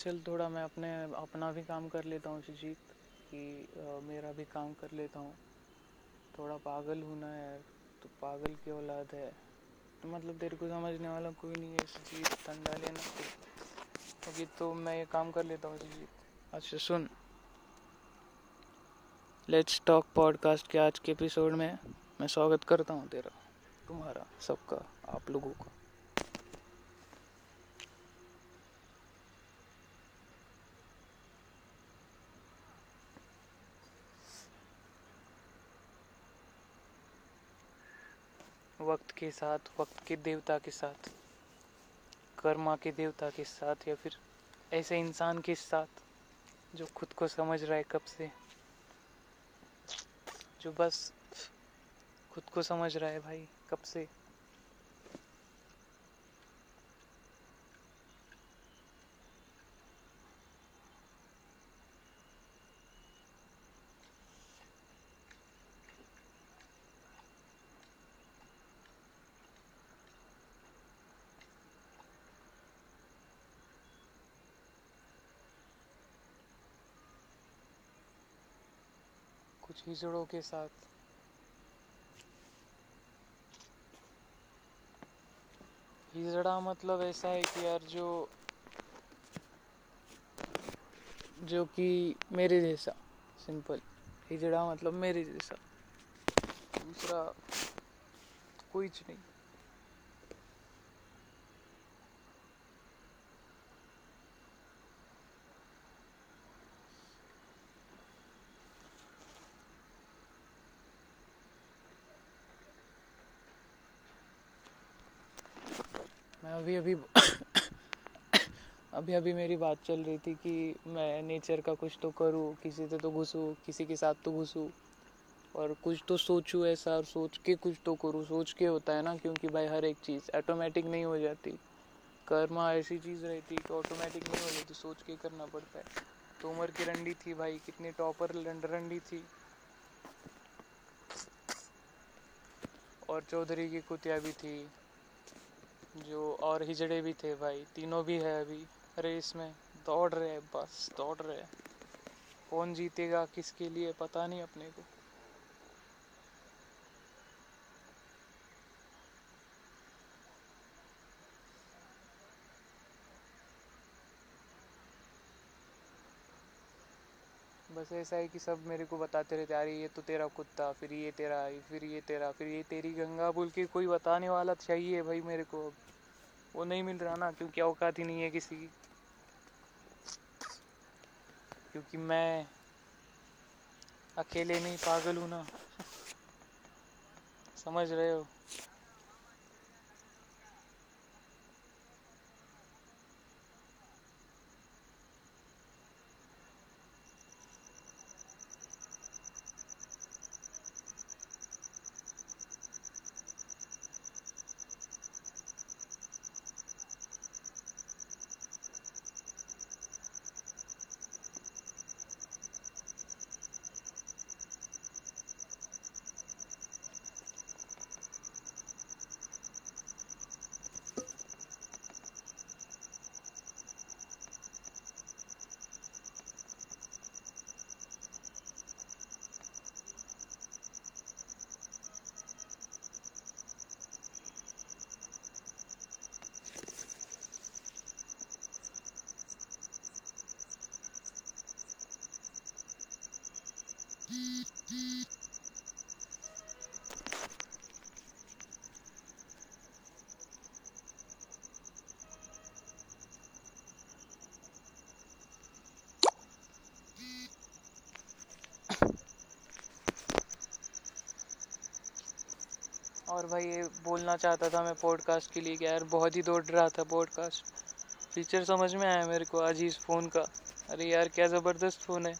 चल थोड़ा मैं अपने अपना भी काम कर लेता हूँ सुजीत कि आ, मेरा भी काम कर लेता हूँ। थोड़ा पागल हूँ ना यार तो पागल की औलाद है। तो मतलब तेरे को समझने वाला कोई नहीं है सुजीत ठंडा लेना। अभी तो मैं ये काम कर लेता हूँ सुजीत। अच्छा सुन। लेट्स टॉक पॉडकास्ट के आज के एपिसोड में मैं स्वागत करता हूँ तेरा तुम्हारा सबका आप लोगों का। वक्त के साथ, वक्त के देवता के साथ, कर्मा के देवता के साथ या फिर ऐसे इंसान के साथ जो खुद को समझ रहा है कब से। जो बस खुद को समझ रहा है भाई कब से। हिजड़ों के साथ। हिजड़ा मतलब ऐसा है कि यार जो जो कि मेरे जैसा सिंपल हिजड़ा मतलब मेरे जैसा। दूसरा कुछ नहीं। अभी अभी अभी अभी मेरी बात चल रही थी कि मैं नेचर का कुछ तो करूँ, किसी से तो घुसूँ, किसी के साथ तो घुसूँ। और कुछ तो सोचूँ ऐसा, और सोच के कुछ तो करूँ। सोच के होता है ना, क्योंकि भाई हर एक चीज़ ऑटोमेटिक नहीं हो जाती। कर्मा ऐसी चीज़ रहती कि ऑटोमेटिक नहीं हो जाती, सोच के करना पड़ता है। तो उम्र की रंडी थी भाई, कितनी टॉपर रंडी थी। और चौधरी की कुतिया भी थी। जो और हिजड़े भी थे भाई। तीनों भी है अभी। रेस में दौड़ रहे बस दौड़ रहे कौन जीतेगा, किसके लिए, पता नहीं अपने को। बस ऐसा है कि सब मेरे को बताते रहते, अरे, ये तो तेरा कुत्ता, फिर ये तेरा, फिर ये तेरा, फिर ये तेरी गंगा बोल के कोई बताने वाला चाहिए भाई मेरे को वो नहीं मिल रहा ना, क्योंकि औकात ही नहीं है किसी की। क्योंकि मैं अकेले नहीं, पागल हूँ ना। समझ रहे हो? और भाई ये बोलना चाहता था मैं पॉडकास्ट के लिए कि यार बहुत ही दौड़ रहा था पॉडकास्ट फीचर समझ में आया मेरे को आज ही इस फ़ोन का। अरे यार क्या ज़बरदस्त फ़ोन है।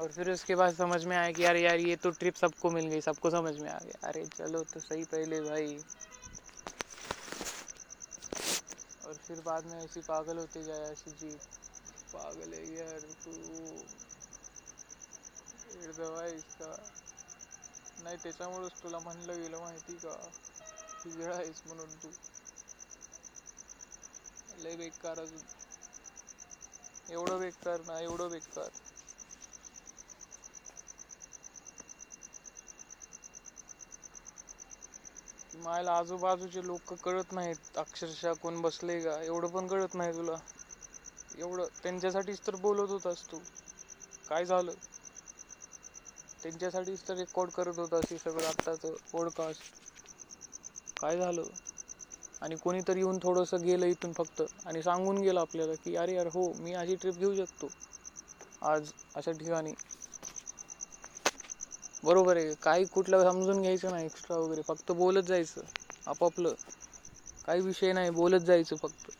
और फिर उसके बाद समझ में आया कि यार यार ये तो ट्रिप सबको मिल गई, सबको समझ में आ गया। अरे चलो तो सही पहले भाई। और फिर बाद में ऐसी पागल होते ऐसी जी। पागल है यार तू। दवाई इसका नाही त्याच्यामुळेच तुला म्हणलं गेलं माहिती का? वेळ आहेस म्हणून तू. लय बेकार अजून. एवढं बेकार ना एवढं बेकार. मायला आजूबाजूचे लोक कळत नाहीत अक्षरशः कोण बसले का? एवढं पण कळत नाही तुला. एवढं त्यांच्यासाठीच तर बोलत होतास तू. काय झालं? त्यांच्यासाठीच तर रेकॉर्ड करत होता हे सगळं आत्ताच पॉडकास्ट काय झालं? आणि कोणीतरी येऊन थोडंसं गेलं इथून फक्त आणि सांगून गेलं आपल्याला की अरे यार हो मी अशी ट्रिप घेऊ शकतो. आज अशा ठिकाणी. बरोबर आहे. काही कुठलं समजून घ्यायचं नाही एक्स्ट्रा वगैरे. फक्त बोलत जायचं. आपापलं. काही विषय नाही. बोलत जायचं फक्त.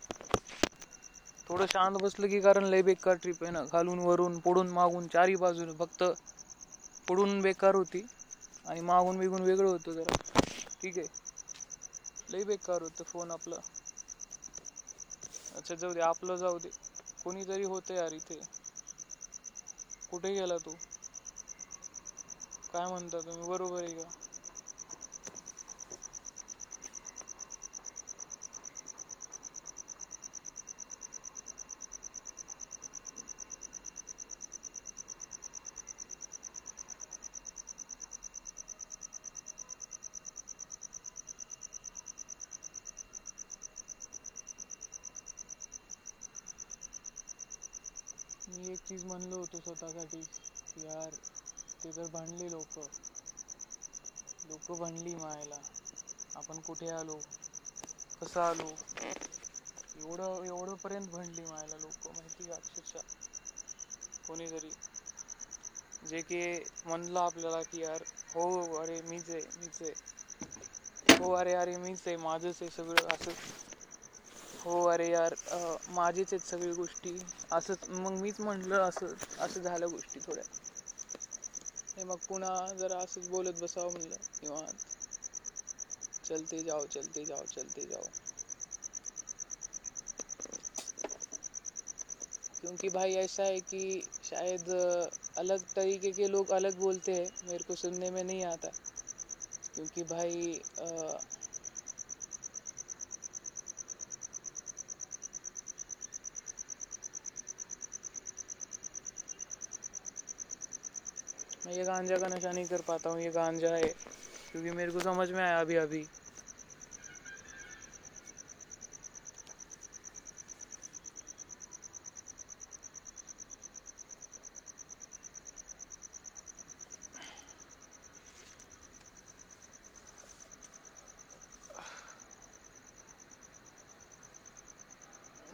थोडं शांत बसलं की कारण लय बेकार ट्रिप आहे ना. खालून वरून पुढून मागून चारी बाजून. फक्त पुढून बेकार होती आणि मागून बिगून वेगळं होतं जरा. ठीक आहे. लई बेकार होतं फोन आपला. अच्छा जाऊ दे आपलं जाऊ दे. कोणीतरी होतं यार इथे. कुठे गेला तू? काय म्हणता तुम्ही? बरोबर आहे का? मी एक चीज म्हणलो होतो स्वतःसाठी यार ते तर भांडले लोक. लोक भांडली मायला. आपण कुठे आलो? कसं आलो? एवढं एवढं पर्यंत भांडली मायला लोक माहिती का? अक्षरशः. कोणीतरी. जे की म्हणलं आपल्याला की यार हो अरे मीच आहे मीच आहे. हो अरे अरे मीच आहे माझंच आहे सगळं असं. हो अरे यार माझीच आहेत सगळी गोष्टी. असंच मग मीच म्हटलं असं असं झालं गोष्टी थोड्या. हे मग पुन्हा जरा असंच बोलत बसावं म्हणलं निवांत. चलते जाओ चलते जाओ चलते जाओ. क्योंकि भाई ऐसा है कि शायद अलग तरीके के लोग अलग बोलते हैं मेरे को सुनने में नहीं आता. क्योंकि भाई आ, मैं ये गांजा का नशा नहीं कर पाता हूँ, ये गांजा है, क्योंकि मेरे को समझ में आया अभी अभी।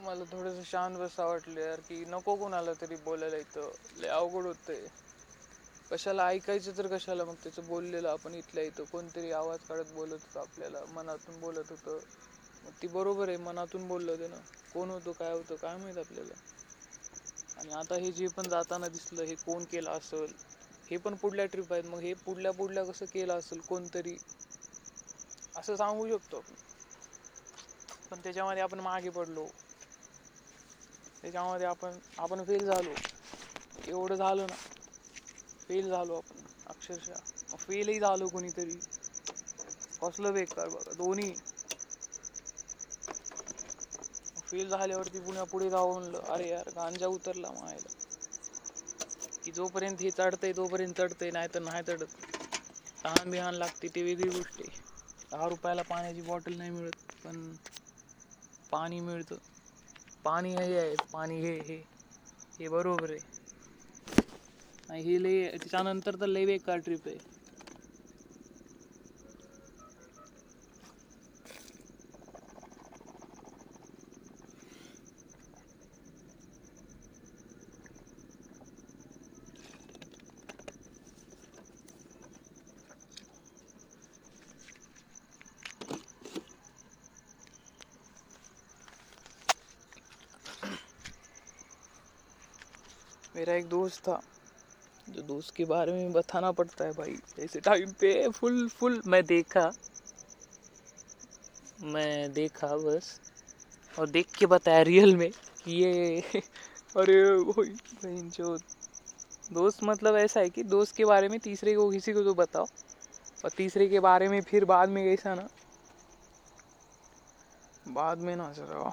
मला थोडंसं शांत बसा वाटलं यार, की नको कोणाला तरी बोलायला इथं लय अवघड होतंय कशाला ऐकायचं तर कशाला? मग त्याचं बोललेलं आपण इथल्या इथं. कोणतरी आवाज काढत बोलत होतं आपल्याला. मनातून बोलत होतं. मग ती बरोबर आहे. मनातून बोललं ते ना कोण होतं काय होतं काय माहीत आपल्याला? आणि आता हे जे पण जाताना दिसलं हे कोण केलं असेल हे पण पुढल्या ट्रिप आहेत. मग हे पुढल्या पुढल्या कसं केलं असेल कोणतरी? असं सांगू शकतो आपण. पण त्याच्यामध्ये आपण मागे पडलो. त्याच्यामध्ये आपण आपण फेल झालो. एवढं झालं ना. फेल झालो आपण अक्षरशः. फेलही झालो कोणीतरी. कसलं बेकार बघा दोन्ही. फेल झाल्यावरती पुन्हा पुढे जावं म्हणलं अरे यार गांजा उतरला मायला. की जोपर्यंत हे चढतंय तोपर्यंत चढतंय नाही तर नाही चढत. तहान बिहान लागते ते वेगळी गोष्ट आहे. दहा रुपयाला पाण्याची बॉटल नाही मिळत पण पाणी मिळतं. पाणी हे आहे पाणी हे हे. हे बरोबर आहे. हे लय त्याच्यानंतर तर लय बेकार ट्रिप आहे मेरा एक दोस्त था। जो दोस्त के बारे में बताना पड़ता है भाई। ऐसे टाइम पे फुल फुल मैं देखा। मैं देखा बस। और देख के बताया रियल में कि ये अरे वही बहन जो दोस्त मतलब ऐसा है कि दोस्त के बारे में तीसरे को किसी को तो बताओ। और तीसरे के बारे में फिर बाद में ऐसा ना? बाद में ना, जरा।